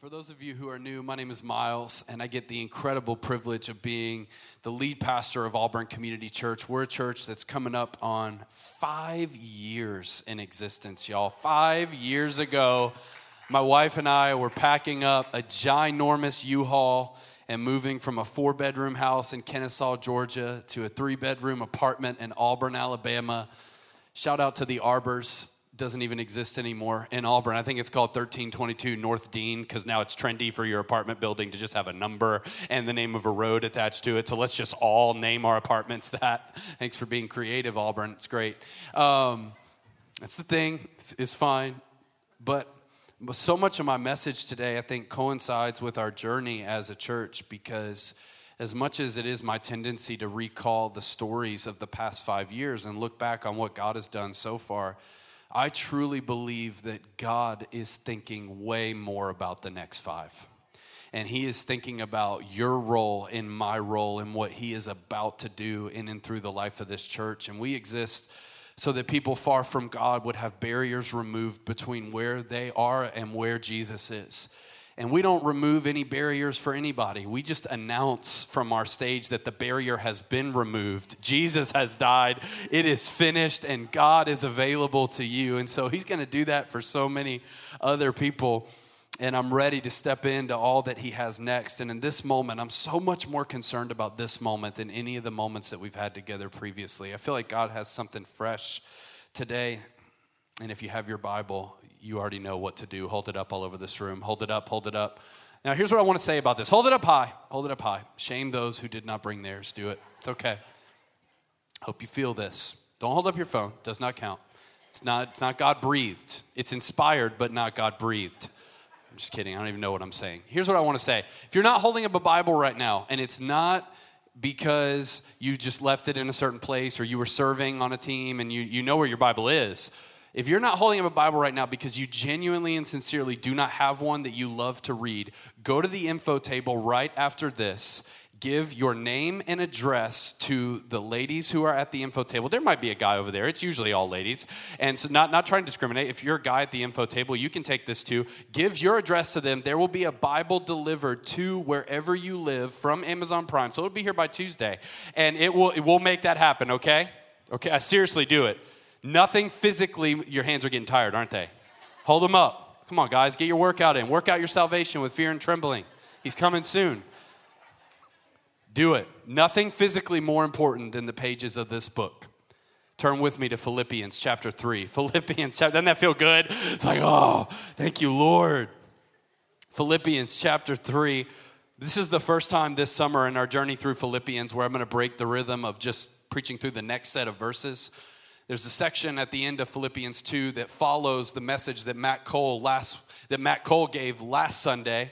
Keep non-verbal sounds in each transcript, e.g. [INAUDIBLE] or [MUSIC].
For those of you who are new, my name is Miles, and I get the incredible privilege of being the lead pastor of Auburn Community Church. We're a church that's coming up on five years in existence, y'all. Five years ago, my wife and I were packing up a ginormous U Haul and moving from a four bedroom house in Kennesaw, Georgia, to a three bedroom apartment in Auburn, Alabama. Shout out to the Arbors doesn't even exist anymore in Auburn. I think it's called 1322 North Dean because now it's trendy for your apartment building to just have a number and the name of a road attached to it. So let's just all name our apartments that. [LAUGHS] Thanks for being creative, Auburn. It's great. Um, that's the thing, it's, it's fine. But so much of my message today, I think, coincides with our journey as a church because as much as it is my tendency to recall the stories of the past five years and look back on what God has done so far, I truly believe that God is thinking way more about the next five. And He is thinking about your role in my role and what He is about to do in and through the life of this church. And we exist so that people far from God would have barriers removed between where they are and where Jesus is. And we don't remove any barriers for anybody. We just announce from our stage that the barrier has been removed. Jesus has died. It is finished, and God is available to you. And so He's going to do that for so many other people. And I'm ready to step into all that He has next. And in this moment, I'm so much more concerned about this moment than any of the moments that we've had together previously. I feel like God has something fresh today. And if you have your Bible, you already know what to do. Hold it up all over this room. Hold it up, hold it up. Now, here's what I want to say about this hold it up high. Hold it up high. Shame those who did not bring theirs. Do it. It's okay. Hope you feel this. Don't hold up your phone, does not count. It's not, it's not God breathed. It's inspired, but not God breathed. I'm just kidding. I don't even know what I'm saying. Here's what I want to say. If you're not holding up a Bible right now, and it's not because you just left it in a certain place or you were serving on a team and you, you know where your Bible is, if you're not holding up a Bible right now because you genuinely and sincerely do not have one that you love to read, go to the info table right after this. Give your name and address to the ladies who are at the info table. There might be a guy over there. It's usually all ladies. And so, not, not trying to discriminate. If you're a guy at the info table, you can take this too. Give your address to them. There will be a Bible delivered to wherever you live from Amazon Prime. So, it'll be here by Tuesday. And it will, it will make that happen, okay? Okay, I seriously do it. Nothing physically, your hands are getting tired, aren't they? Hold them up. Come on, guys, get your workout in. Work out your salvation with fear and trembling. He's coming soon. Do it. Nothing physically more important than the pages of this book. Turn with me to Philippians chapter 3. [LAUGHS] Philippians chapter, doesn't that feel good? It's like, oh, thank you, Lord. Philippians chapter 3. This is the first time this summer in our journey through Philippians where I'm going to break the rhythm of just preaching through the next set of verses. There's a section at the end of Philippians 2 that follows the message that Matt Cole last that Matt Cole gave last Sunday.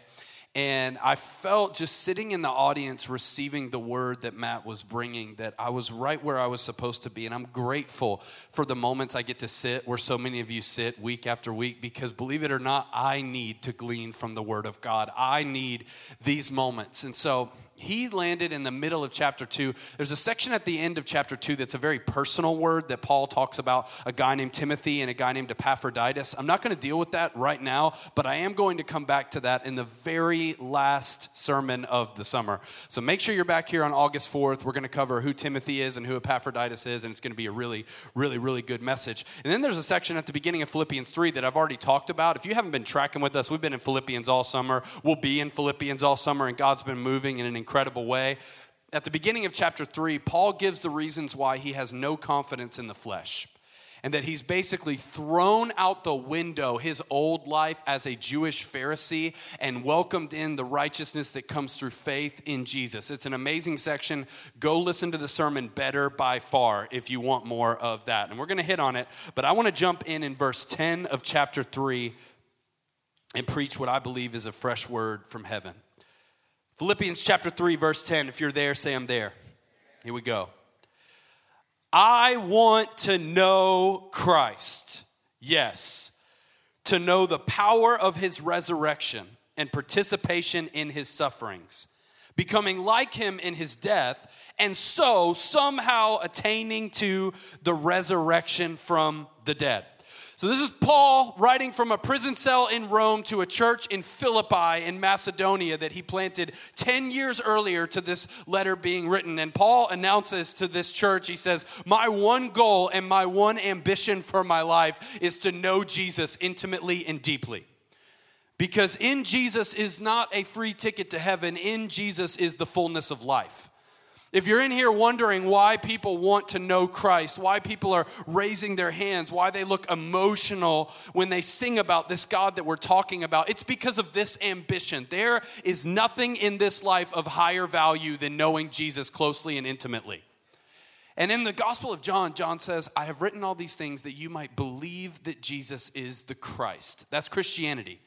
And I felt just sitting in the audience receiving the word that Matt was bringing that I was right where I was supposed to be. And I'm grateful for the moments I get to sit where so many of you sit week after week because believe it or not, I need to glean from the word of God. I need these moments. And so he landed in the middle of chapter 2. There's a section at the end of chapter 2 that's a very personal word that Paul talks about a guy named Timothy and a guy named Epaphroditus. I'm not going to deal with that right now, but I am going to come back to that in the very last sermon of the summer. So make sure you're back here on August 4th. We're going to cover who Timothy is and who Epaphroditus is, and it's going to be a really, really, really good message. And then there's a section at the beginning of Philippians 3 that I've already talked about. If you haven't been tracking with us, we've been in Philippians all summer. We'll be in Philippians all summer, and God's been moving in an incredible way. At the beginning of chapter 3, Paul gives the reasons why he has no confidence in the flesh and that he's basically thrown out the window his old life as a Jewish Pharisee and welcomed in the righteousness that comes through faith in Jesus. It's an amazing section. Go listen to the sermon better by far if you want more of that. And we're going to hit on it, but I want to jump in in verse 10 of chapter 3 and preach what I believe is a fresh word from heaven. Philippians chapter 3, verse 10. If you're there, say I'm there. Here we go. I want to know Christ. Yes. To know the power of his resurrection and participation in his sufferings, becoming like him in his death, and so somehow attaining to the resurrection from the dead. So this is Paul writing from a prison cell in Rome to a church in Philippi in Macedonia that he planted 10 years earlier to this letter being written. And Paul announces to this church, he says, My one goal and my one ambition for my life is to know Jesus intimately and deeply. Because in Jesus is not a free ticket to heaven, in Jesus is the fullness of life. If you're in here wondering why people want to know Christ, why people are raising their hands, why they look emotional when they sing about this God that we're talking about, it's because of this ambition. There is nothing in this life of higher value than knowing Jesus closely and intimately. And in the Gospel of John, John says, I have written all these things that you might believe that Jesus is the Christ. That's Christianity.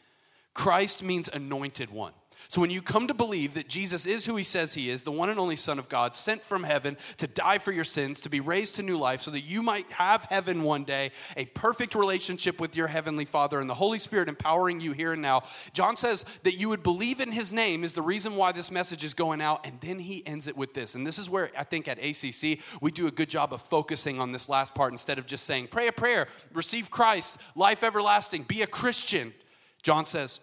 Christ means anointed one. So when you come to believe that Jesus is who he says he is, the one and only Son of God, sent from heaven to die for your sins, to be raised to new life, so that you might have heaven one day, a perfect relationship with your heavenly Father, and the Holy Spirit empowering you here and now, John says that you would believe in his name is the reason why this message is going out. And then he ends it with this. And this is where I think at ACC, we do a good job of focusing on this last part instead of just saying, pray a prayer, receive Christ, life everlasting, be a Christian. John says,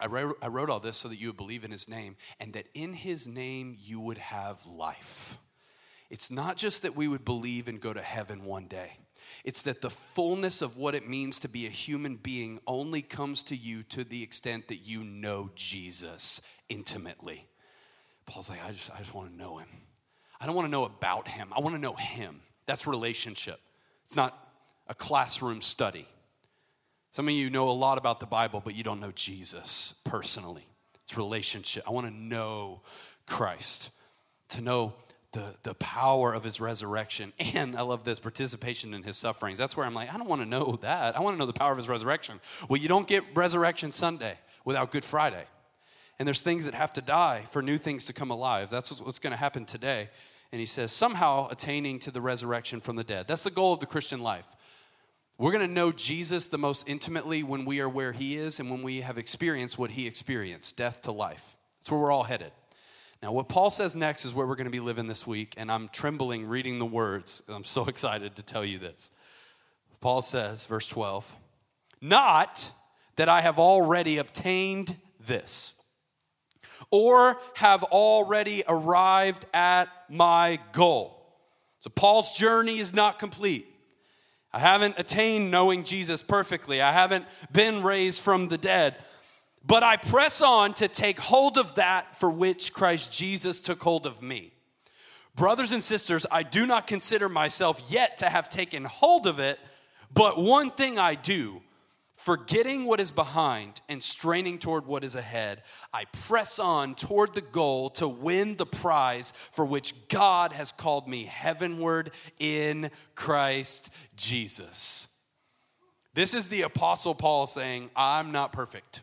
I wrote, I wrote all this so that you would believe in his name and that in his name you would have life. It's not just that we would believe and go to heaven one day. It's that the fullness of what it means to be a human being only comes to you to the extent that you know Jesus intimately. Paul's like, I just, I just want to know him. I don't want to know about him. I want to know him. That's relationship. It's not a classroom study. Some of you know a lot about the Bible, but you don't know Jesus personally. It's relationship. I want to know Christ, to know the, the power of his resurrection. [LAUGHS] And I love this participation in his sufferings. That's where I'm like, I don't want to know that. I want to know the power of his resurrection. Well, you don't get Resurrection Sunday without Good Friday. And there's things that have to die for new things to come alive. That's what's going to happen today. And he says, somehow attaining to the resurrection from the dead. That's the goal of the Christian life. We're going to know Jesus the most intimately when we are where he is and when we have experienced what he experienced death to life. That's where we're all headed. Now, what Paul says next is where we're going to be living this week, and I'm trembling reading the words. I'm so [LAUGHS] excited to tell you this. Paul says, verse 12, not that I have already obtained this or have already arrived at my goal. So, Paul's journey is not complete. I haven't attained knowing Jesus perfectly. I haven't been raised from the dead. But I press on to take hold of that for which Christ Jesus took hold of me. Brothers and sisters, I do not consider myself yet to have taken hold of it, but one thing I do Forgetting what is behind and straining toward what is ahead, I press on toward the goal to win the prize for which God has called me heavenward in Christ Jesus. This is the Apostle Paul saying, I'm not perfect.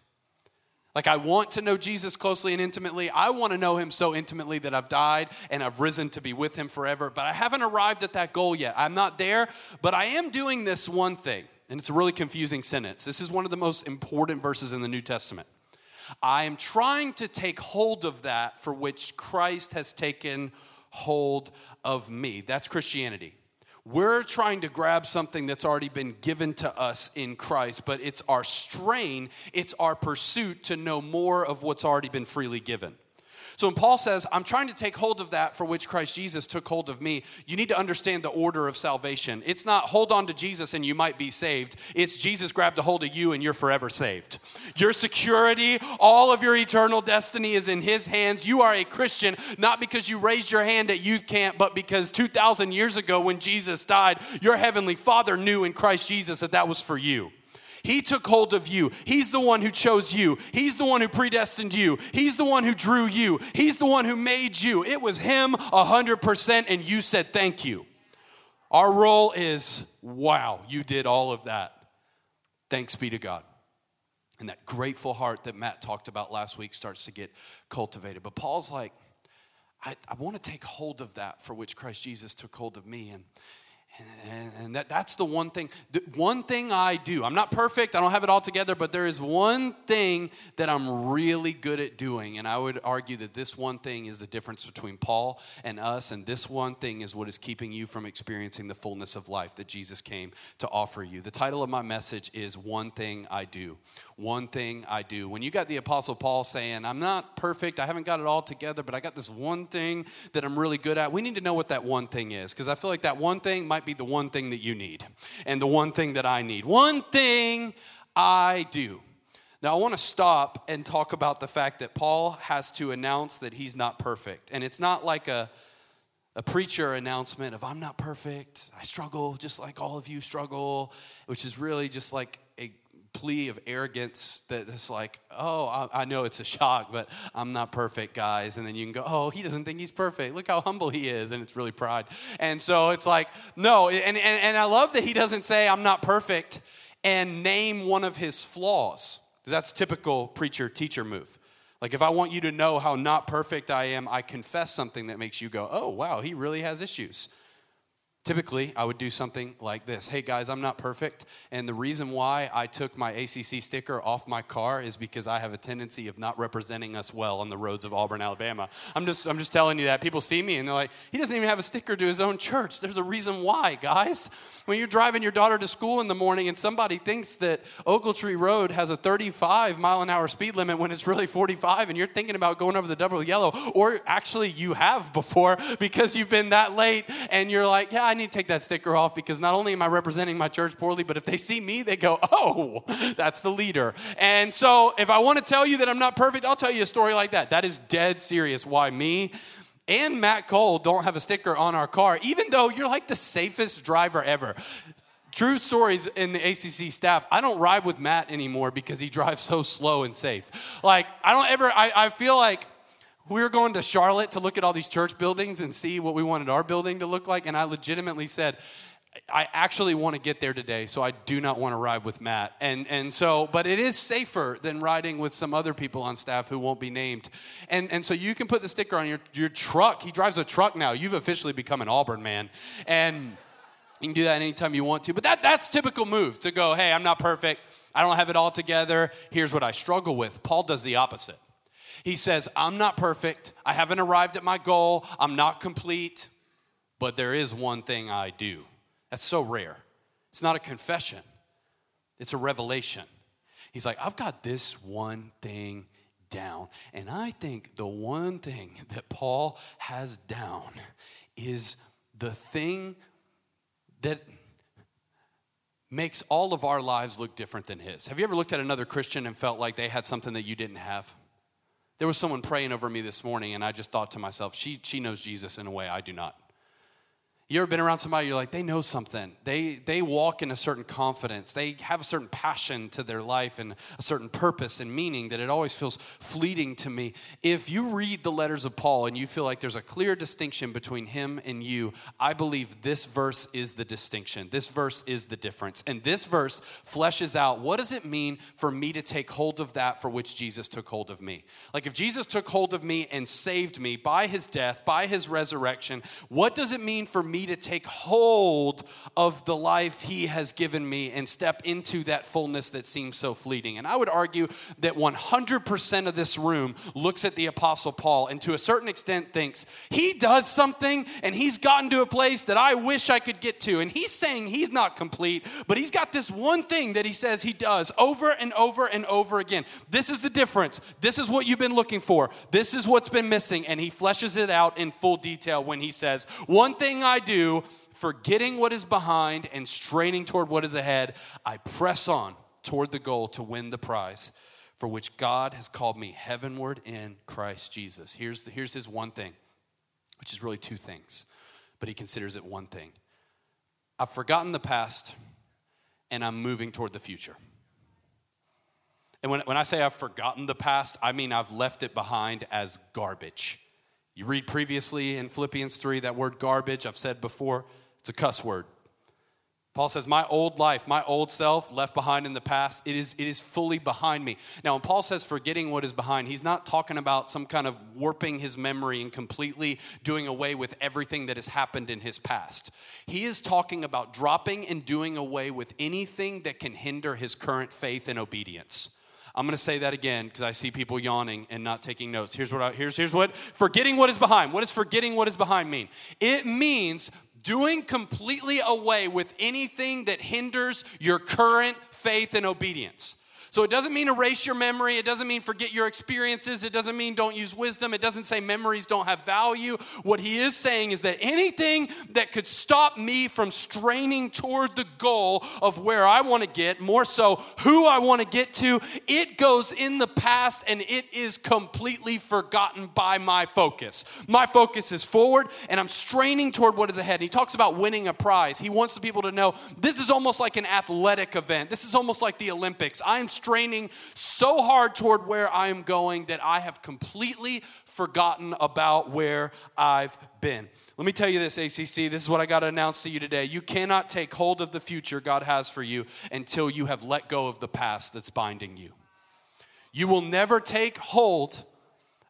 Like, I want to know Jesus closely and intimately. I want to know him so intimately that I've died and I've risen to be with him forever, but I haven't arrived at that goal yet. I'm not there, but I am doing this one thing and it's a really confusing sentence. This is one of the most important verses in the New Testament. I am trying to take hold of that for which Christ has taken hold of me. That's Christianity. We're trying to grab something that's already been given to us in Christ, but it's our strain, it's our pursuit to know more of what's already been freely given. So when Paul says, I'm trying to take hold of that for which Christ Jesus took hold of me, you need to understand the order of salvation. It's not hold on to Jesus and you might be saved. It's Jesus grabbed a hold of you and you're forever saved. Your security, all of your eternal destiny is in his hands. You are a Christian, not because you raised your hand at youth camp, but because 2,000 years ago when Jesus died, your heavenly Father knew in Christ Jesus that that was for you. He took hold of you. He's the one who chose you. He's the one who predestined you. He's the one who drew you. He's the one who made you. It was Him 100%, and you said thank you. Our role is wow, you did all of that. Thanks be to God. And that grateful heart that Matt talked about last week starts to get cultivated. But Paul's like, I, I want to take hold of that for which Christ Jesus took hold of me. And And that, that's the one thing. The one thing I do. I'm not perfect. I don't have it all together, but there is one thing that I'm really good at doing. And I would argue that this one thing is the difference between Paul and us. And this one thing is what is keeping you from experiencing the fullness of life that Jesus came to offer you. The title of my message is One Thing I Do. One Thing I Do. When you got the Apostle Paul saying, I'm not perfect, I haven't got it all together, but I got this one thing that I'm really good at, we need to know what that one thing is. Because I feel like that one thing might be the one thing that you need and the one thing that I need. One thing I do. Now, I want to stop and talk about the fact that Paul has to announce that he's not perfect. And it's not like a, a preacher announcement of, I'm not perfect, I struggle just like all of you struggle, which is really just like plea of arrogance that is like, oh, I, I, know it's a shock, but I'm not perfect, guys. And then you can go, oh, he doesn't think he's perfect. Look how humble he is. And it's really pride. And so it's like, no. And, and, and I love that he doesn't say, I'm not perfect, and name one of his flaws. That's typical preacher teacher move. Like, if I want you to know how not perfect I am, I confess something that makes you go, oh, wow, he really has issues. Typically, I would do something like this Hey guys, I'm not perfect. And the reason why I took my ACC sticker off my car is because I have a tendency of not representing us well on the roads of Auburn, Alabama. I'm just, I'm just telling you that. People see me and they're like, He doesn't even have a sticker to his own church. There's a reason why, guys. When you're driving your daughter to school in the morning and somebody thinks that Ogletree Road has a 35 mile an hour speed limit when it's really 45 and you're thinking about going over the double yellow, or actually you have before because you've been that late and you're like, Yeah, I need to take that sticker off because not only am I representing my church poorly, but if they see me, they go, oh, that's the leader. And so if I want to tell you that I'm not perfect, I'll tell you a story like that. That is dead serious. Why me? and Matt Cole don't have a sticker on our car, even though you're like the safest driver ever. True stories in the ACC staff. I don't ride with Matt anymore because he drives so slow and safe. Like, I don't ever, I, I feel like we were going to Charlotte to look at all these church buildings and see what we wanted our building to look like. And I legitimately said, I actually want to get there today, so I do not want to ride with Matt. And, and so, but it is safer than riding with some other people on staff who won't be named. And, and so you can put the sticker on your, your truck. He drives a truck now. You've officially become an Auburn man. And you can do that anytime you want to. But that, that's typical move to go, hey, I'm not perfect. I don't have it all together. Here's what I struggle with. Paul does the opposite. He says, I'm not perfect. I haven't arrived at my goal. I'm not complete. But there is one thing I do. That's so rare. It's not a confession, it's a revelation. He's like, I've got this one thing down. And I think the one thing [LAUGHS] that Paul has down is the thing that makes all of our lives look different than his. Have you ever looked at another Christian and felt like they had something that you didn't have? There was someone praying over me this morning, and I just thought to myself, she, she knows Jesus in a way I do not. You ever been around somebody, you're like, they know something. They, they walk in a certain confidence. They have a certain passion to their life and a certain purpose and meaning that it always feels fleeting to me. If you read the letters of Paul and you feel like there's a clear distinction between him and you, I believe this verse is the distinction. This verse is the difference. And this verse fleshes out what does it mean for me to take hold of that for which Jesus took hold of me? Like if Jesus took hold of me and saved me by his death, by his resurrection, what does it mean for me? Me to take hold of the life He has given me and step into that fullness that seems so fleeting. And I would argue that 100% of this room looks at the Apostle Paul and to a certain extent thinks he does something and he's gotten to a place that I wish I could get to. And he's saying he's not complete, but he's got this one thing that he says he does over and over and over again. This is the difference. This is what you've been looking for. This is what's been missing. And he fleshes it out in full detail when he says, One thing I do, forgetting what is behind and straining toward what is ahead, I press on toward the goal to win the prize for which God has called me heavenward in Christ Jesus. Here's, the, here's his one thing, which is really two things, but he considers it one thing. I've forgotten the past and I'm moving toward the future. And when, when I say I've forgotten the past, I mean I've left it behind as garbage. You read previously in Philippians 3, that word garbage, I've said before, it's a cuss word. Paul says, My old life, my old self left behind in the past, it is, it is fully behind me. Now, when Paul says forgetting what is behind, he's not talking about some kind of warping his memory and completely doing away with everything that has happened in his past. He is talking about dropping and doing away with anything that can hinder his current faith and obedience. I'm going to say that again because I see people yawning and not taking notes. Here's what I, here's here's what forgetting what is behind. What does forgetting what is behind mean? It means doing completely away with anything that hinders your current faith and obedience. So it doesn't mean erase your memory. It doesn't mean forget your experiences. It doesn't mean don't use wisdom. It doesn't say memories don't have value. What he is saying is that anything that could stop me from straining toward the goal of where I want to get, more so who I want to get to, it goes in the past and it is completely forgotten by my focus. My focus is forward and I'm straining toward what is ahead. And he talks about winning a prize. He wants the people to know this is almost like an athletic event. This is almost like the Olympics. I am straining so hard toward where I am going that I have completely forgotten about where I've been. Let me tell you this, ACC. This is what I got to announce to you today. You cannot take hold of the future God has for you until you have let go of the past that's binding you. You will never take hold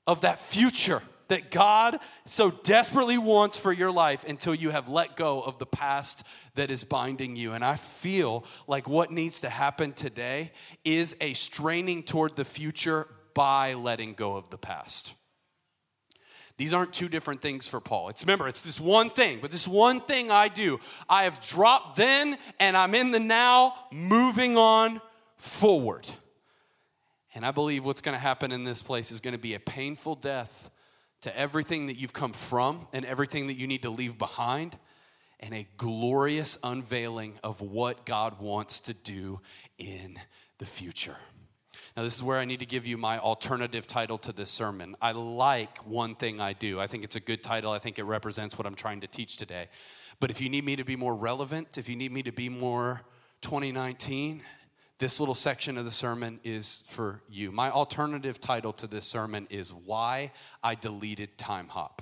of that future that God so desperately wants for your life until you have let go of the past that is binding you. And I feel like what needs to happen today is a straining toward the future by letting go of the past. These aren't two different things for Paul. It's remember, it's this one thing, but this one thing I do. I have dropped then and I'm in the now, moving on forward. And I believe what's going to happen in this place is going to be a painful death to everything that you've come from and everything that you need to leave behind, and a glorious unveiling of what God wants to do in the future. Now, this is where I need to give you my alternative title to this sermon. I like one thing I do. I think it's a good title. I think it represents what I'm trying to teach today. But if you need me to be more relevant, if you need me to be more 2019, this little section of the sermon is for you. My alternative title to this sermon is Why I Deleted Time Hop.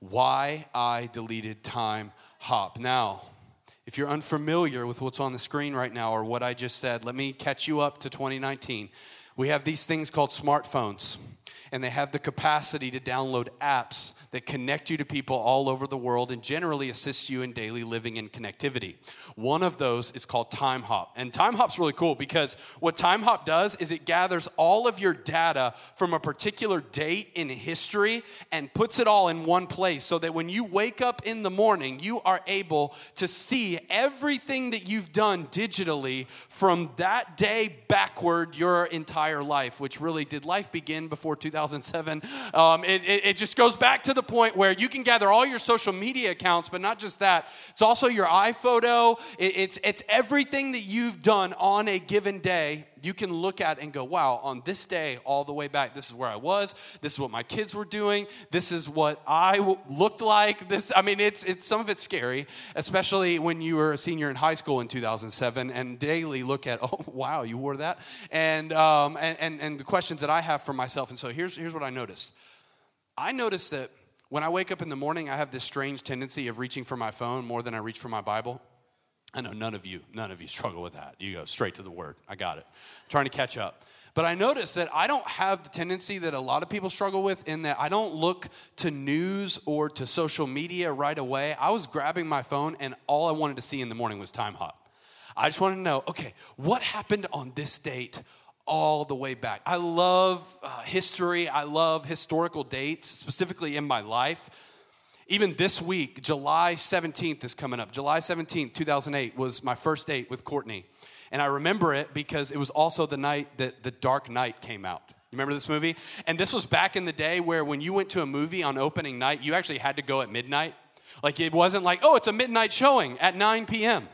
Why I Deleted Time Hop. Now, if you're unfamiliar with what's on the screen right now or what I just said, let me catch you up to 2019. We have these things called smartphones and they have the capacity to download apps that connect you to people all over the world and generally assist you in daily living and connectivity. One of those is called Time Hop. And Time Hop's really cool because what Time Hop does is it gathers all of your data from a particular date in history and puts it all in one place so that when you wake up in the morning, you are able to see everything that you've done digitally from that day backward your entire life, which really did life begin before 2007. Um, it, it, it just goes back to the point where you can gather all your social media accounts, but not just that. It's also your iPhoto. It, it's, it's everything that you've done on a given day you can look at and go, wow, on this day, all the way back, this is where I was. This is what my kids were doing. This is what I looked like. This, I mean, it's, it's some of it's scary, especially when you were a senior in high school in 2007 and daily look at, [LAUGHS] oh, wow, you wore that. And, um, and, and, and the questions that I have for myself. And so here's, here's what I noticed I noticed that when I wake up in the morning, I have this strange tendency of reaching for my phone more than I reach for my Bible. I know none of you, none of you struggle with that. You go straight to the word. I got it. I'm trying to catch up. But I notice that I don't have the tendency that a lot of people struggle with in that I don't look to news or to social media right away. I was grabbing my phone and all I wanted to see in the morning was time hop. I just wanted to know, okay, what happened on this date all the way back? I love uh, history. I love historical dates, specifically in my life. Even this week, July 17th is coming up. July 17th, 2008 was my first date with Courtney. And I remember it because it was also the night that The Dark Knight came out. You remember this movie? And this was back in the day where when you went to a movie on opening night, you actually had to go at midnight. Like it wasn't like, oh, it's a midnight showing at 9 p.m.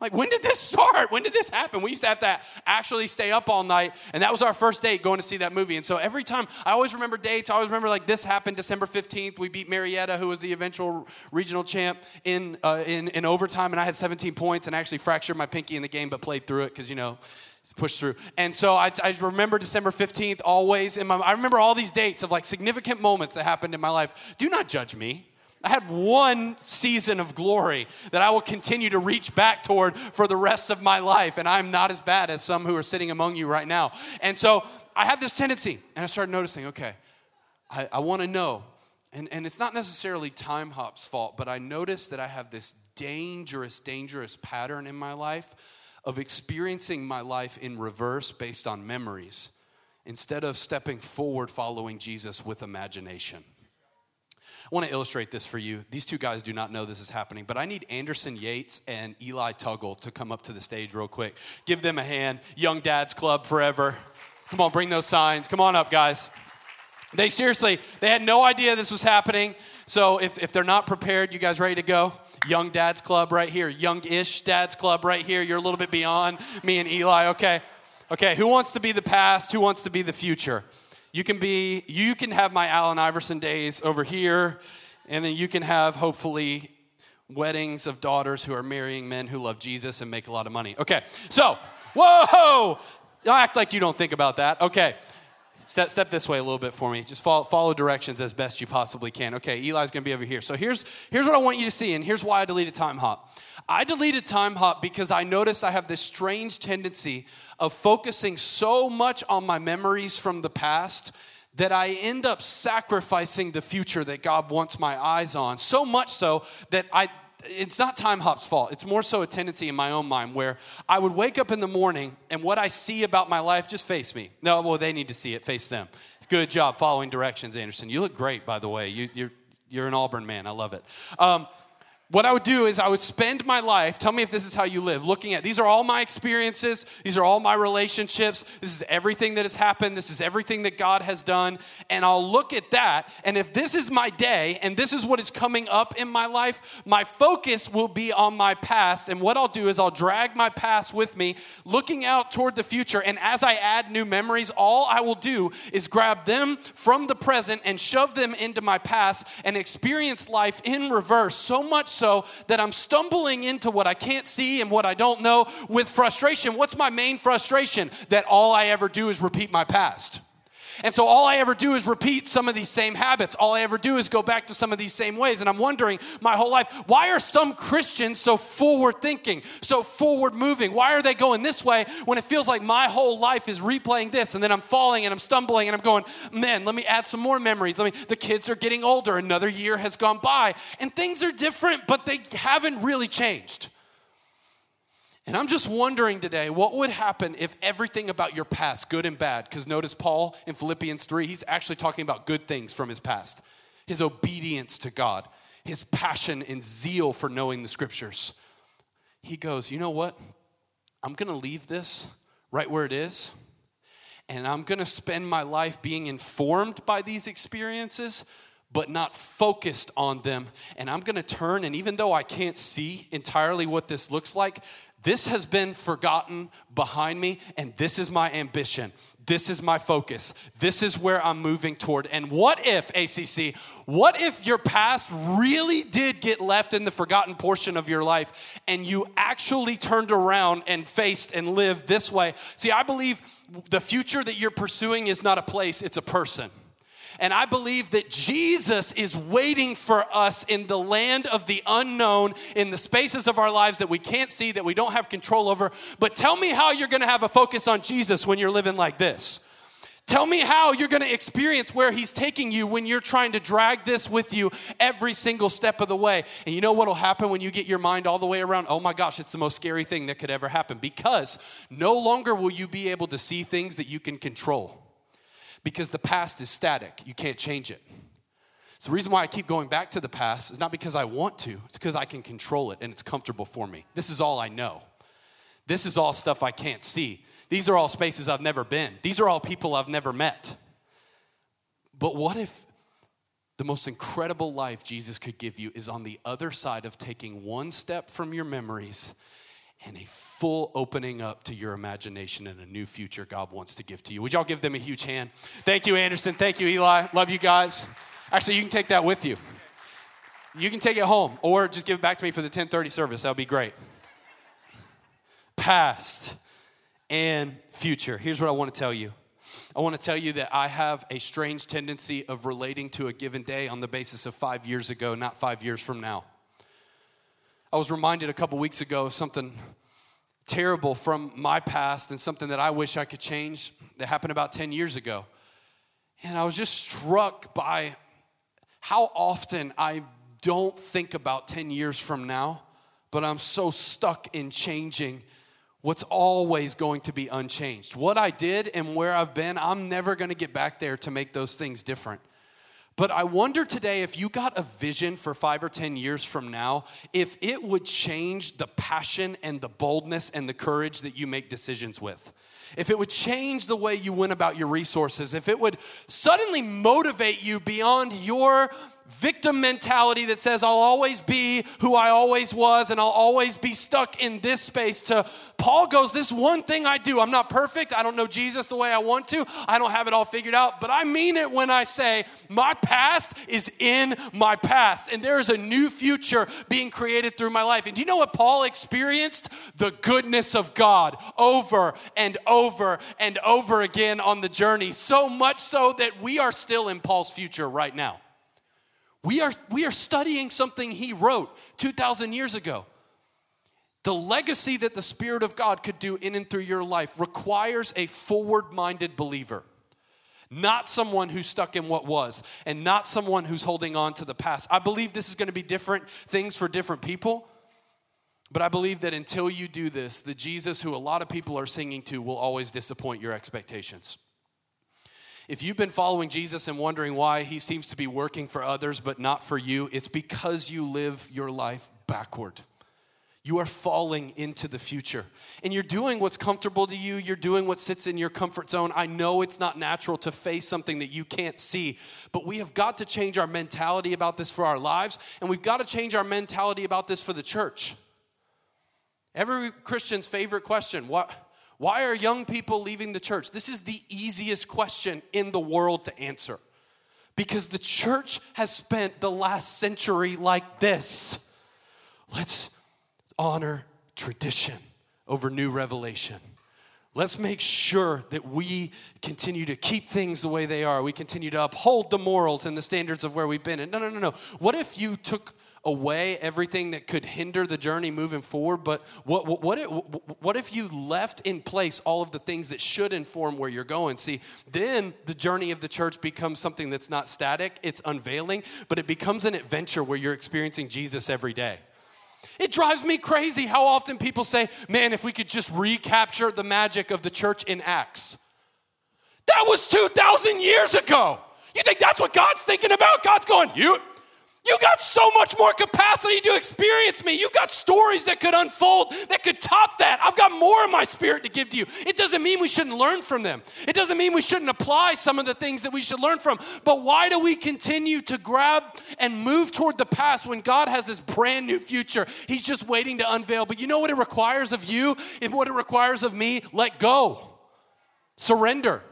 Like, when did this [LAUGHS] start? When did this happen? We used to have to actually stay up all night, and that was our first date going to see that movie. And so every time, I always remember dates. I always remember, like, this happened December 15th. We beat Marietta, who was the eventual regional champ, in, uh, in, in overtime, and I had 17 points, and I actually fractured my pinky in the game, but played through it because, you know, push through. And so I, I, remember December 15th always in my I remember all these dates of like significant moments that happened in my life. Do not judge me. I had one season of glory that I will continue to reach back toward for the rest of my life. And I'm not as bad as some who are sitting among you right now. And so I had this tendency, and I started noticing okay, I, I want to know. And, and it's not necessarily time hop's fault, but I noticed that I have this dangerous, dangerous pattern in my life of experiencing my life in reverse based on memories instead of stepping forward following Jesus with imagination. I want to illustrate this for you. These two guys do not know this is happening, but I need Anderson Yates and Eli Tuggle to come up to the stage real quick. Give them a hand. Young Dads Club forever. Come on, bring those signs. Come on up, guys. They seriously, they had no idea this was happening. So if, if they're not prepared, you guys ready to go? Young Dads Club right here. Young-ish Dads Club right here. You're a little bit beyond me and Eli. Okay. Okay, who wants to be the past? Who wants to be the future? You can be, you can have my Allen Iverson days over here, and then you can have hopefully weddings of daughters who are marrying men who love Jesus and make a lot of money. Okay, so, whoa! Don't act like you don't think about that. Okay, Step, step this way a little bit for me. Just follow, follow directions as best you possibly can. Okay, Eli's gonna be over here. So here's, here's what I want you to see, and here's why I deleted Time Hop. I deleted Time Hop because I noticed I have this strange tendency of focusing so much on my memories from the past that I end up sacrificing the future that God wants my eyes on. So much so that I it's not time hop's fault. It's more so a tendency in my own mind where I would wake up in the morning and what I see about my life just face me. No, well, they need to see it, face them. Good job following directions, Anderson. You look great, by the way. You, are you're, you're an Auburn man. I love it. Um, what I would do is I would spend my life, tell me if this is how you live, looking at these are all my experiences, these are all my relationships, this is everything that has happened, this is everything that God has done, and I'll look at that, and if this is my day and this is what is coming up in my life, my focus will be on my past, and what I'll do is I'll drag my past with me, looking out toward the future, and as I add new memories, all I will do is grab them from the present and shove them into my past and experience life in reverse. So much so that I'm stumbling into what I can't see and what I don't know with frustration. What's my main frustration? That all I ever do is repeat my past. And so all I ever do is repeat some of these same habits. All I ever do is go back to some of these same ways. And I'm wondering my whole life, why are some Christians so forward thinking, so forward moving? Why are they going this way when it feels like my whole life is replaying this and then I'm falling and I'm stumbling and I'm going, man, let me add some more memories. Let me the kids are getting older, another year has gone by, and things are different, but they haven't really changed. And I'm just wondering today, what would happen if everything about your past, good and bad, because notice Paul in Philippians 3, he's actually talking about good things from his past his obedience to God, his passion and zeal for knowing the scriptures. He goes, You know what? I'm going to leave this right where it is, and I'm going to spend my life being informed by these experiences but not focused on them. And I'm gonna turn, and even though I can't see entirely what this looks like, this has been forgotten behind me, and this is my ambition. This is my focus. This is where I'm moving toward. And what if, ACC, what if your past really did get left in the forgotten portion of your life and you actually turned around and faced and lived this way? See, I believe the future that you're pursuing is not a place, it's a person. And I believe that Jesus is waiting for us in the land of the unknown, in the spaces of our lives that we can't see, that we don't have control over. But tell me how you're gonna have a focus on Jesus when you're living like this. Tell me how you're gonna experience where He's taking you when you're trying to drag this with you every single step of the way. And you know what'll happen when you get your mind all the way around? Oh my gosh, it's the most scary thing that could ever happen because no longer will you be able to see things that you can control because the past is static. You can't change it. So the reason why I keep going back to the past is not because I want to, it's because I can control it and it's comfortable for me. This is all I know. This is all stuff I can't see. These are all spaces I've never been. These are all people I've never met. But what if the most incredible life Jesus could give you is on the other side of taking one step from your memories and a full opening up to your imagination and a new future God wants to give to you. Would y'all give them a huge hand? Thank you, Anderson. Thank you, Eli. Love you guys. Actually, you can take that with you. You can take it home or just give it back to me for the 1030 service. That would be great. Past and future. Here's what I want to tell you. I want to tell you that I have a strange tendency of relating to a given day on the basis of five years ago, not five years from now. I was reminded a couple weeks ago of something terrible from my past and something that I wish I could change that happened about 10 years ago. And I was just struck by how often I don't think about 10 years from now, but I'm so stuck in changing what's always going to be unchanged. What I did and where I've been, I'm never going to get back there to make those things different. But I wonder today if you got a vision for five or 10 years from now, if it would change the passion and the boldness and the courage that you make decisions with. If it would change the way you went about your resources, if it would suddenly motivate you beyond your victim mentality that says, I'll always be who I always was and I'll always be stuck in this space, to Paul goes, This one thing I do, I'm not perfect. I don't know Jesus the way I want to. I don't have it all figured out, but I mean it when I say, My past is in my past and there is a new future being created through my life. And do you know what Paul experienced? The goodness of God over and over and over again on the journey, so much so that we are still in Paul's future right now. We are, we are studying something he wrote 2,000 years ago. The legacy that the Spirit of God could do in and through your life requires a forward minded believer, not someone who's stuck in what was, and not someone who's holding on to the past. I believe this is going to be different things for different people, but I believe that until you do this, the Jesus who a lot of people are singing to will always disappoint your expectations. If you've been following Jesus and wondering why he seems to be working for others but not for you, it's because you live your life backward. You are falling into the future. And you're doing what's comfortable to you. You're doing what sits in your comfort zone. I know it's not natural to face something that you can't see, but we have got to change our mentality about this for our lives, and we've got to change our mentality about this for the church. Every Christian's favorite question what, why are young people leaving the church? This is the easiest question in the world to answer. Because the church has spent the last century like this. Let's honor tradition over new revelation. Let's make sure that we continue to keep things the way they are. We continue to uphold the morals and the standards of where we've been. And no, no, no, no. What if you took away everything that could hinder the journey moving forward. But what, what, what, if, what if you left in place all of the things that should inform where you're going? See, then the journey of the church becomes something that's not static, it's unveiling, but it becomes an adventure where you're experiencing Jesus every day. It drives me crazy how often people say, man, if we could just recapture the magic of the church in Acts. That was 2,000 years ago. You think that's what God's thinking about? God's going, you, you got so much more capacity to experience me. You've got stories that could unfold that could top that. I've got more of my spirit to give to you. It doesn't mean we shouldn't learn from them. It doesn't mean we shouldn't apply some of the things that we should learn from. But why do we continue to grab and move toward the past when God has this brand new future? He's just waiting to unveil. But you know what it requires of you and what it requires of me? Let go, surrender.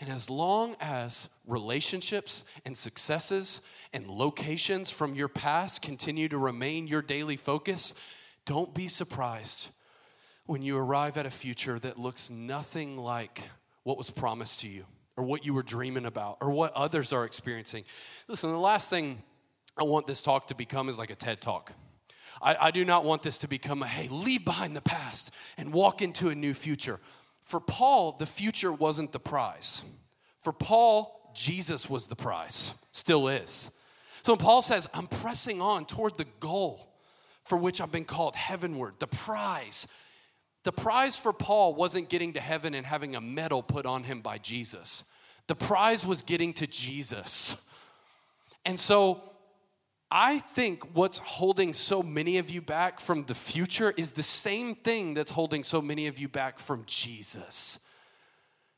And as long as relationships and successes and locations from your past continue to remain your daily focus, don't be surprised when you arrive at a future that looks nothing like what was promised to you or what you were dreaming about or what others are experiencing. Listen, the last thing I want this talk to become is like a TED talk. I, I do not want this to become a hey, leave behind the past and walk into a new future. For Paul, the future wasn't the prize. For Paul, Jesus was the prize, still is. So when Paul says, I'm pressing on toward the goal for which I've been called heavenward, the prize. The prize for Paul wasn't getting to heaven and having a medal put on him by Jesus. The prize was getting to Jesus. And so I think what's holding so many of you back from the future is the same thing that's holding so many of you back from Jesus.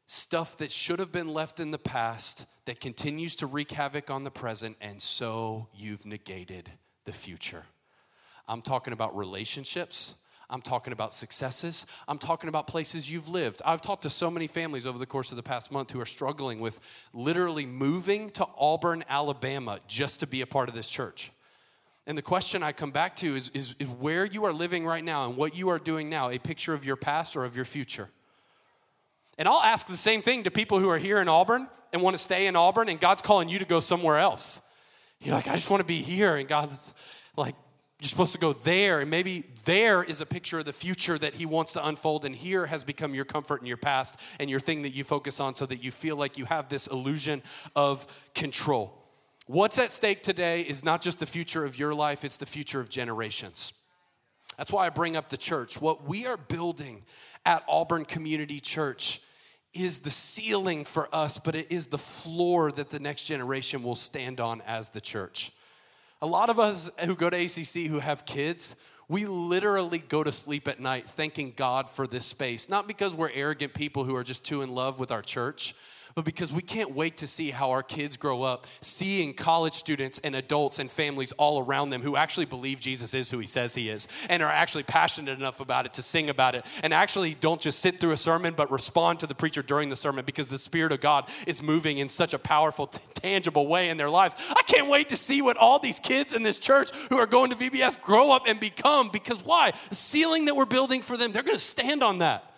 Stuff that should have been left in the past that continues to wreak havoc on the present, and so you've negated the future. I'm talking about relationships. I'm talking about successes. I'm talking about places you've lived. I've talked to so many families over the course of the past month who are struggling with literally moving to Auburn, Alabama just to be a part of this church. And the question I come back to is, is, is where you are living right now and what you are doing now a picture of your past or of your future? And I'll ask the same thing to people who are here in Auburn and want to stay in Auburn, and God's calling you to go somewhere else. You're like, I just want to be here. And God's like, you're supposed to go there. And maybe there is a picture of the future that He wants to unfold. And here has become your comfort and your past and your thing that you focus on so that you feel like you have this illusion of control. What's at stake today is not just the future of your life, it's the future of generations. That's why I bring up the church. What we are building at Auburn Community Church is the ceiling for us, but it is the floor that the next generation will stand on as the church. A lot of us who go to ACC who have kids, we literally go to sleep at night thanking God for this space. Not because we're arrogant people who are just too in love with our church, but because we can't wait to see how our kids grow up, seeing college students and adults and families all around them who actually believe Jesus is who he says he is and are actually passionate enough about it to sing about it and actually don't just sit through a sermon but respond to the preacher during the sermon because the Spirit of God is moving in such a powerful, t- tangible way in their lives. I can't wait to see what all these kids in this church who are going to VBS grow up and become because why? The ceiling that we're building for them, they're going to stand on that.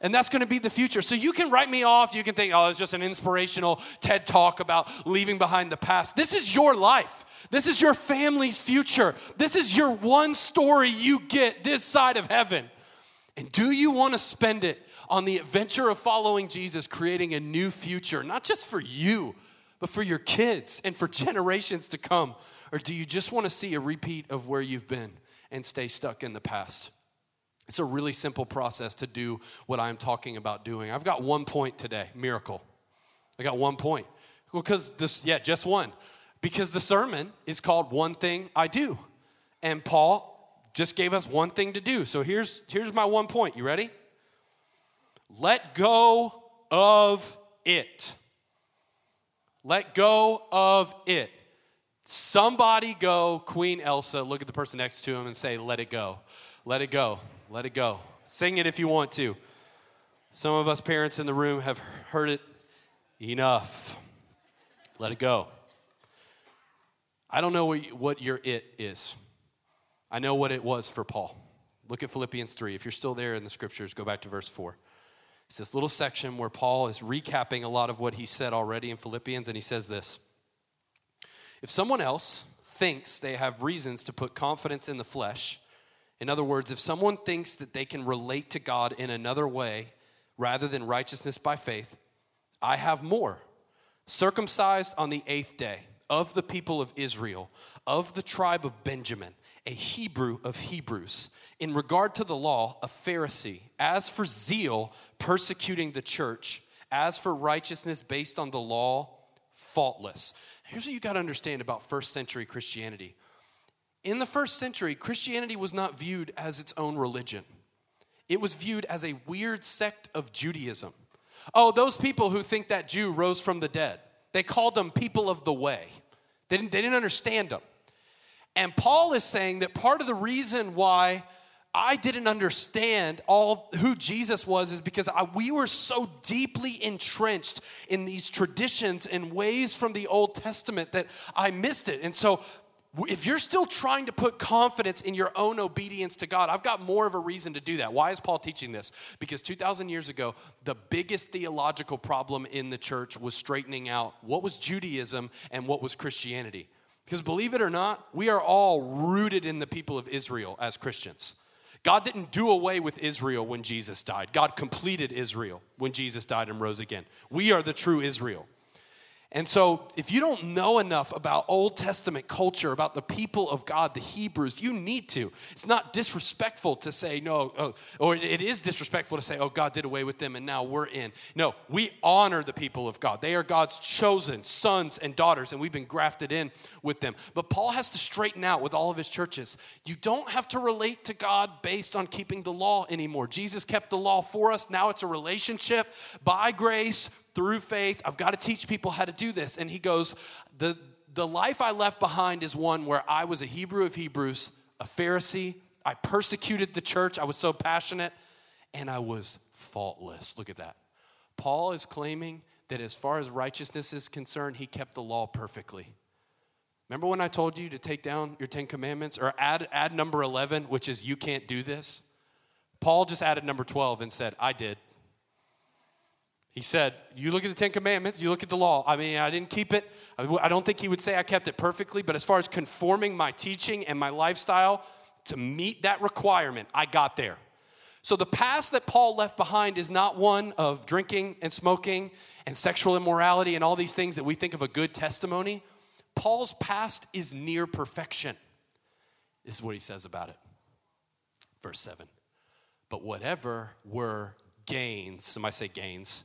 And that's going to be the future. So you can write me off. You can think, oh, it's just an inspirational TED talk about leaving behind the past. This is your life. This is your family's future. This is your one story you get this side of heaven. And do you want to spend it on the adventure of following Jesus, creating a new future, not just for you, but for your kids and for generations to come? Or do you just want to see a repeat of where you've been and stay stuck in the past? It's a really simple process to do what I'm talking about doing. I've got one point today miracle. I got one point. Well, because this, yeah, just one. Because the sermon is called One Thing I Do. And Paul just gave us one thing to do. So here's, here's my one point. You ready? Let go of it. Let go of it. Somebody go, Queen Elsa, look at the person next to him and say, Let it go. Let it go. Let it go. Sing it if you want to. Some of us parents in the room have heard it enough. Let it go. I don't know what your it is. I know what it was for Paul. Look at Philippians 3. If you're still there in the scriptures, go back to verse 4. It's this little section where Paul is recapping a lot of what he said already in Philippians, and he says this If someone else thinks they have reasons to put confidence in the flesh, in other words, if someone thinks that they can relate to God in another way rather than righteousness by faith, I have more. Circumcised on the eighth day of the people of Israel, of the tribe of Benjamin, a Hebrew of Hebrews. In regard to the law, a Pharisee. As for zeal, persecuting the church. As for righteousness based on the law, faultless. Here's what you got to understand about first century Christianity in the first century, Christianity was not viewed as its own religion, it was viewed as a weird sect of Judaism. Oh, those people who think that Jew rose from the dead, they called them people of the way. They didn't, they didn't understand them. And Paul is saying that part of the reason why I didn't understand all who Jesus was is because I, we were so deeply entrenched in these traditions and ways from the Old Testament that I missed it. And so if you're still trying to put confidence in your own obedience to God, I've got more of a reason to do that. Why is Paul teaching this? Because 2,000 years ago, the biggest theological problem in the church was straightening out what was Judaism and what was Christianity. Because believe it or not, we are all rooted in the people of Israel as Christians. God didn't do away with Israel when Jesus died. God completed Israel when Jesus died and rose again. We are the true Israel. And so, if you don't know enough about Old Testament culture, about the people of God, the Hebrews, you need to. It's not disrespectful to say, no, oh, or it is disrespectful to say, oh, God did away with them and now we're in. No, we honor the people of God. They are God's chosen sons and daughters, and we've been grafted in with them. But Paul has to straighten out with all of his churches. You don't have to relate to God based on keeping the law anymore. Jesus kept the law for us. Now it's a relationship by grace through faith. I've got to teach people how to do this. And he goes, the, the life I left behind is one where I was a Hebrew of Hebrews, a Pharisee. I persecuted the church. I was so passionate, and I was faultless. Look at that. Paul is claiming that as far as righteousness is concerned, he kept the law perfectly. Remember when I told you to take down your 10 commandments or add, add number 11, which is you can't do this? Paul just added number 12 and said, I did. He said, You look at the Ten Commandments, you look at the law. I mean, I didn't keep it. I don't think he would say I kept it perfectly, but as far as conforming my teaching and my lifestyle to meet that requirement, I got there. So the past that Paul left behind is not one of drinking and smoking and sexual immorality and all these things that we think of a good testimony. Paul's past is near perfection, is what he says about it. Verse 7. But whatever were gains, somebody say gains,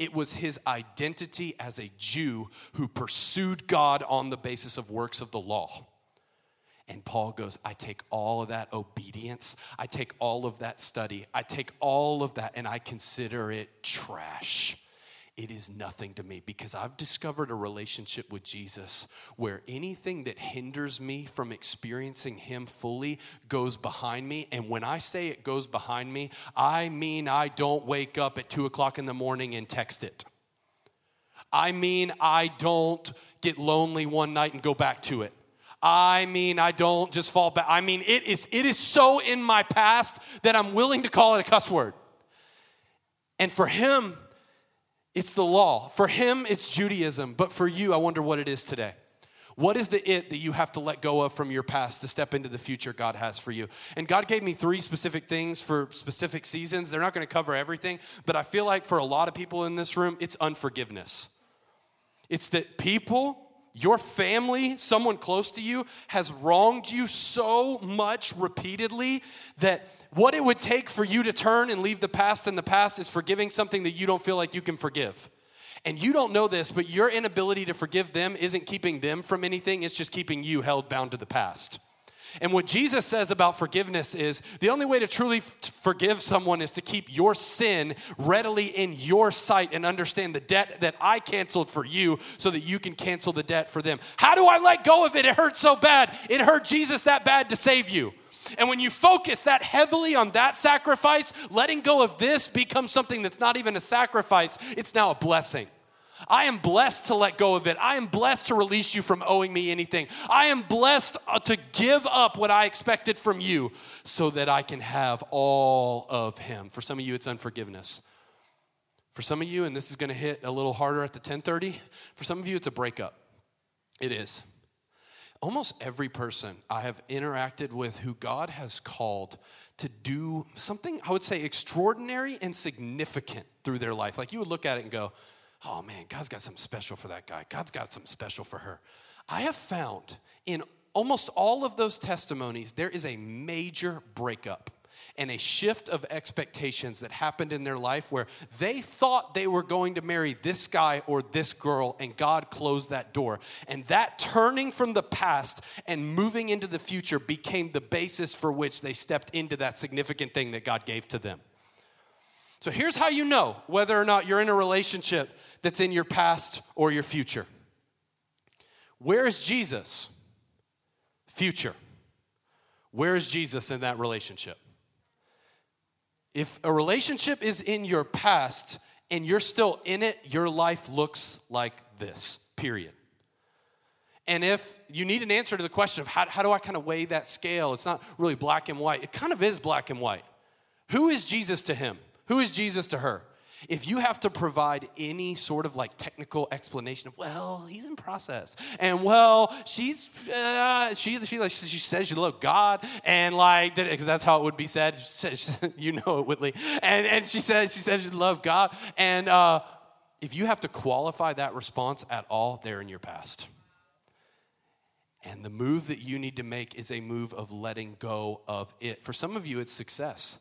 It was his identity as a Jew who pursued God on the basis of works of the law. And Paul goes, I take all of that obedience, I take all of that study, I take all of that, and I consider it trash it is nothing to me because I've discovered a relationship with Jesus where anything that hinders me from experiencing Him fully goes behind me. And when I say it goes behind me, I mean I don't wake up at two o'clock in the morning and text it. I mean I don't get lonely one night and go back to it. I mean, I don't just fall back. I mean, it is, it is so in my past that I'm willing to call it a cuss word. And for him, it's the law. For him, it's Judaism. But for you, I wonder what it is today. What is the it that you have to let go of from your past to step into the future God has for you? And God gave me three specific things for specific seasons. They're not going to cover everything, but I feel like for a lot of people in this room, it's unforgiveness. It's that people your family, someone close to you, has wronged you so much repeatedly that what it would take for you to turn and leave the past in the past is forgiving something that you don't feel like you can forgive. And you don't know this, but your inability to forgive them isn't keeping them from anything, it's just keeping you held bound to the past. And what Jesus says about forgiveness is the only way to truly f- forgive someone is to keep your sin readily in your sight and understand the debt that I canceled for you so that you can cancel the debt for them. How do I let go of it? It hurts so bad. It hurt Jesus that bad to save you. And when you focus that heavily on that sacrifice, letting go of this becomes something that's not even a sacrifice, it's now a blessing. I am blessed to let go of it. I am blessed to release you from owing me anything. I am blessed uh, to give up what I expected from you so that I can have all of Him. For some of you, it's unforgiveness. For some of you, and this is going to hit a little harder at the 1030, for some of you, it's a breakup. It is. Almost every person I have interacted with who God has called to do something, I would say, extraordinary and significant through their life. Like you would look at it and go, oh man, God's got something special for that guy. God's got something special for her. I have found in almost all of those testimonies, there is a major breakup and a shift of expectations that happened in their life where they thought they were going to marry this guy or this girl, and God closed that door. And that turning from the past and moving into the future became the basis for which they stepped into that significant thing that God gave to them. So here's how you know whether or not you're in a relationship that's in your past or your future. Where is Jesus? Future. Where is Jesus in that relationship? If a relationship is in your past and you're still in it, your life looks like this, period. And if you need an answer to the question of how, how do I kind of weigh that scale, it's not really black and white. It kind of is black and white. Who is Jesus to him? Who is Jesus to her? If you have to provide any sort of like technical explanation of, well, he's in process, and well, she's uh, she she like she says she loves God, and like because that's how it would be said. [LAUGHS] you know it, Whitley, and and she says she says she love God, and uh, if you have to qualify that response at all, they're in your past. And the move that you need to make is a move of letting go of it. For some of you, it's success.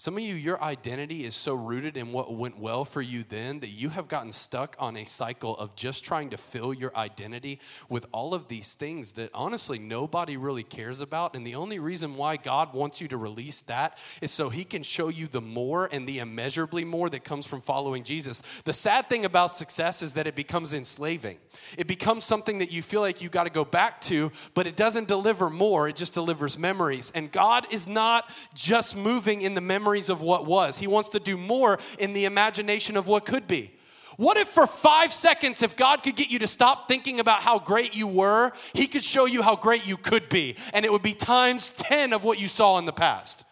Some of you, your identity is so rooted in what went well for you then that you have gotten stuck on a cycle of just trying to fill your identity with all of these things that honestly nobody really cares about. And the only reason why God wants you to release that is so He can show you the more and the immeasurably more that comes from following Jesus. The sad thing about success is that it becomes enslaving, it becomes something that you feel like you got to go back to, but it doesn't deliver more, it just delivers memories. And God is not just moving in the memory memories of what was. He wants to do more in the imagination of what could be. What if for five seconds, if God could get you to stop thinking about how great you were, He could show you how great you could be, and it would be times 10 of what you saw in the past.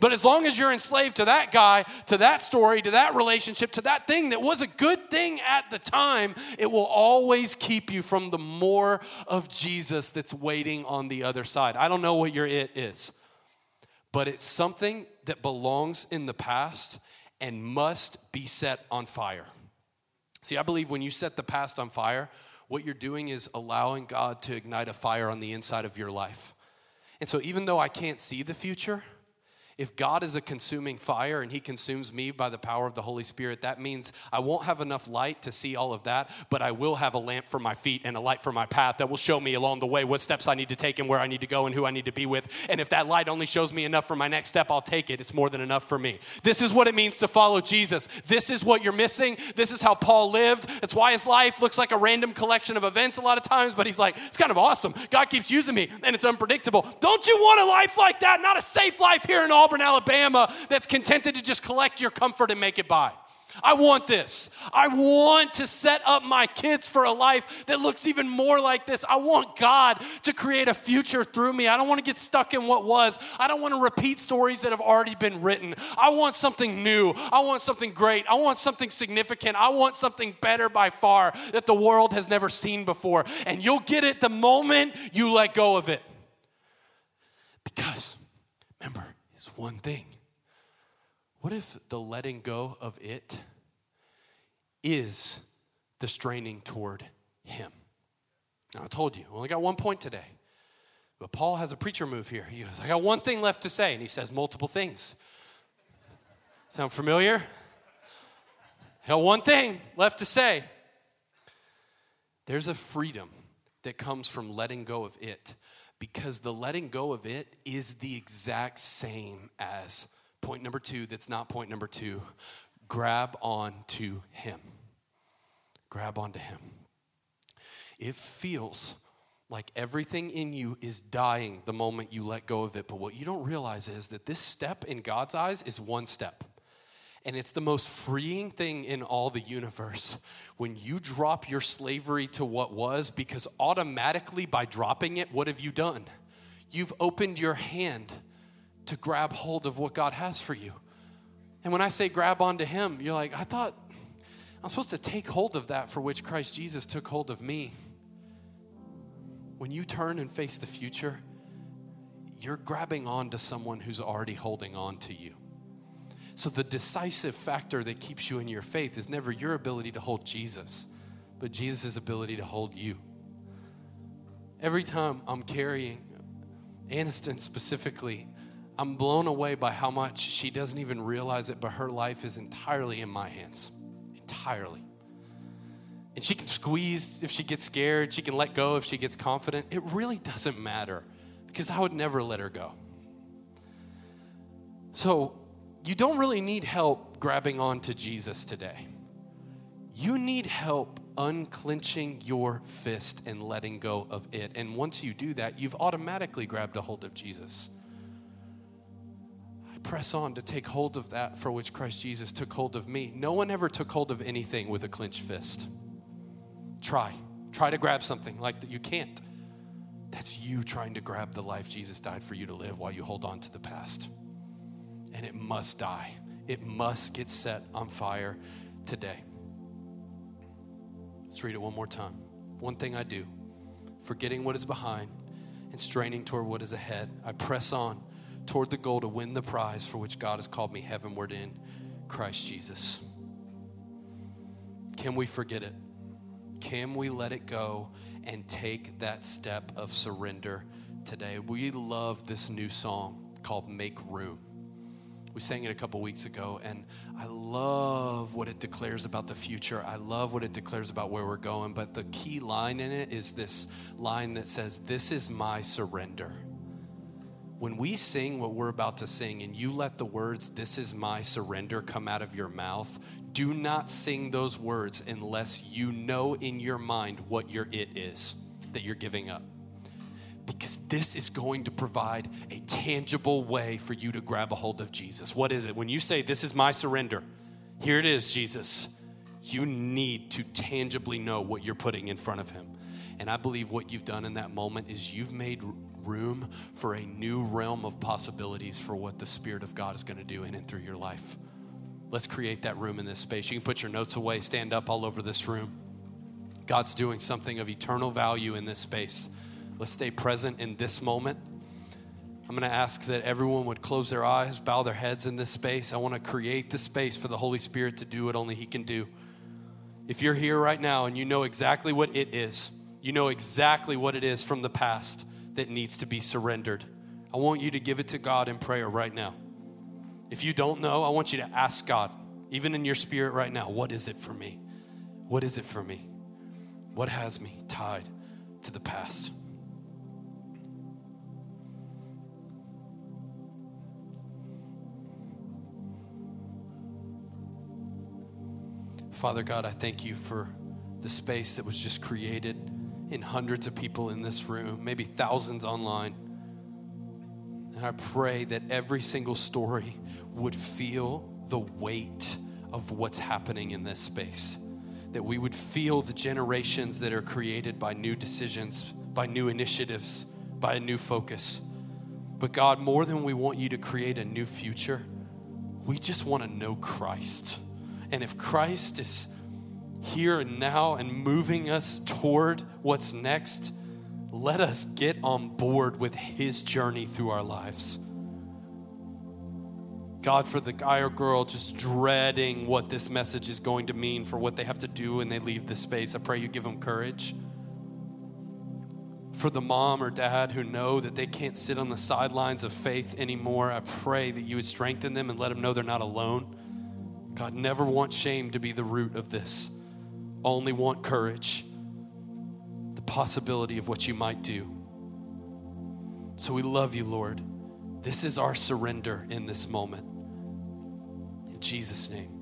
But as long as you're enslaved to that guy, to that story, to that relationship, to that thing that was a good thing at the time, it will always keep you from the more of Jesus that's waiting on the other side. I don't know what your it is but it's something that belongs in the past and must be set on fire. See, I believe when you set the past on fire, what you're doing is allowing God to ignite a fire on the inside of your life. And so, even though I can't see the future, if God is a consuming fire and He consumes me by the power of the Holy Spirit, that means I won't have enough light to see all of that, but I will have a lamp for my feet and a light for my path that will show me along the way what steps I need to take and where I need to go and who I need to be with. And if that light only shows me enough for my next step, I'll take it. It's more than enough for me. This is what it means to follow Jesus. This is what you're missing. This is how Paul lived. That's why his life looks like a random collection of events a lot of times, but he's like, it's kind of awesome. God keeps using me and it's unpredictable. Don't you want a life like that? Not a safe life here in all Auburn, Alabama that's contented to just collect your comfort and make it by. I want this. I want to set up my kids for a life that looks even more like this. I want God to create a future through me. I don't want to get stuck in what was. I don't want to repeat stories that have already been written. I want something new. I want something great. I want something significant. I want something better by far that the world has never seen before. And you'll get it the moment you let go of it. Because, is one thing. What if the letting go of it is the straining toward Him? Now, I told you, we only got one point today. But Paul has a preacher move here. He goes, I got one thing left to say, and he says multiple things. Sound familiar? I got one thing left to say. There's a freedom that comes from letting go of it because the letting go of it is the exact same as point number two, that's not point number two. Grab on to Him. Grab onto Him. It feels like everything in you is dying the moment you let go of it. But what you don't realize is that this step in God's eyes is one step. And it's the most freeing thing in all the universe when you drop your slavery to what was, because automatically by dropping it, what have you done? You've opened your hand to grab hold of what God has for you. And when I say grab onto Him, you're like, I thought I'm supposed to take hold of that for which Christ Jesus took hold of me. When you turn and face the future, you're grabbing on to someone who's already holding on to you. So, the decisive factor that keeps you in your faith is never your ability to hold Jesus, but Jesus' ability to hold you. Every time I'm carrying Aniston specifically, I'm blown away by how much she doesn't even realize it, but her life is entirely in my hands. Entirely. And she can squeeze if she gets scared, she can let go if she gets confident. It really doesn't matter because I would never let her go. So, you don't really need help grabbing onto Jesus today. You need help unclenching your fist and letting go of it. And once you do that, you've automatically grabbed a hold of Jesus. I press on to take hold of that for which Christ Jesus took hold of me. No one ever took hold of anything with a clenched fist. Try. Try to grab something like that. You can't. That's you trying to grab the life Jesus died for you to live while you hold on to the past and it must die. It must get set on fire today. Let's read it one more time. One thing I do, forgetting what is behind and straining toward what is ahead, I press on toward the goal to win the prize for which God has called me heavenward in Christ Jesus. Can we forget it? Can we let it go and take that step of surrender today? We love this new song called Make Room We sang it a couple weeks ago, and I love what it declares about the future. I love what it declares about where we're going. But the key line in it is this line that says, This is my surrender. When we sing what we're about to sing, and you let the words, This is my surrender, come out of your mouth, do not sing those words unless you know in your mind what your it is that you're giving up because this is going to provide a tangible way for you to grab a hold of Jesus. What is it? When you say, This is my surrender, here it is, Jesus, you need to tangibly know what you're putting in front of Him. And I believe what you've done in that moment is you've made room for a new realm of possibilities for what the Spirit of God is going to do in and through your life. Let's create that room in this space. You can put your notes away, stand up all over this room. God's doing something of eternal value in this space. Let's stay present in this moment. I'm going to ask that everyone would close their eyes, bow their heads in this space. I want to create the space for the Holy Spirit to do what only He can do. If you're here right now and you know exactly what it is, you know exactly what it is from the past that needs to be surrendered, I want you to give it to God in prayer right now. If you don't know, I want you to ask God, even in your spirit right now, what is it for me? What is it for me? What has me tied to the past? Father God, I thank you for the space that was just created in hundreds of people in this room, maybe thousands online. And I pray that every single story would feel the weight of what's happening in this space. That we would feel the generations that are created by new decisions, by new initiatives, by a new focus. But God, more than we want you to create a new future, we just want to know Christ. And if Christ is here and now and moving us toward what's next, let us get on board with his journey through our lives. God, for the guy or girl just dreading what this message is going to mean for what they have to do when they leave this space, I pray you give them courage. For the mom or dad who know that they can't sit on the sidelines of faith anymore, I pray that you would strengthen them and let them know they're not alone. God, never want shame to be the root of this. Only want courage, the possibility of what you might do. So we love you, Lord. This is our surrender in this moment. In Jesus' name.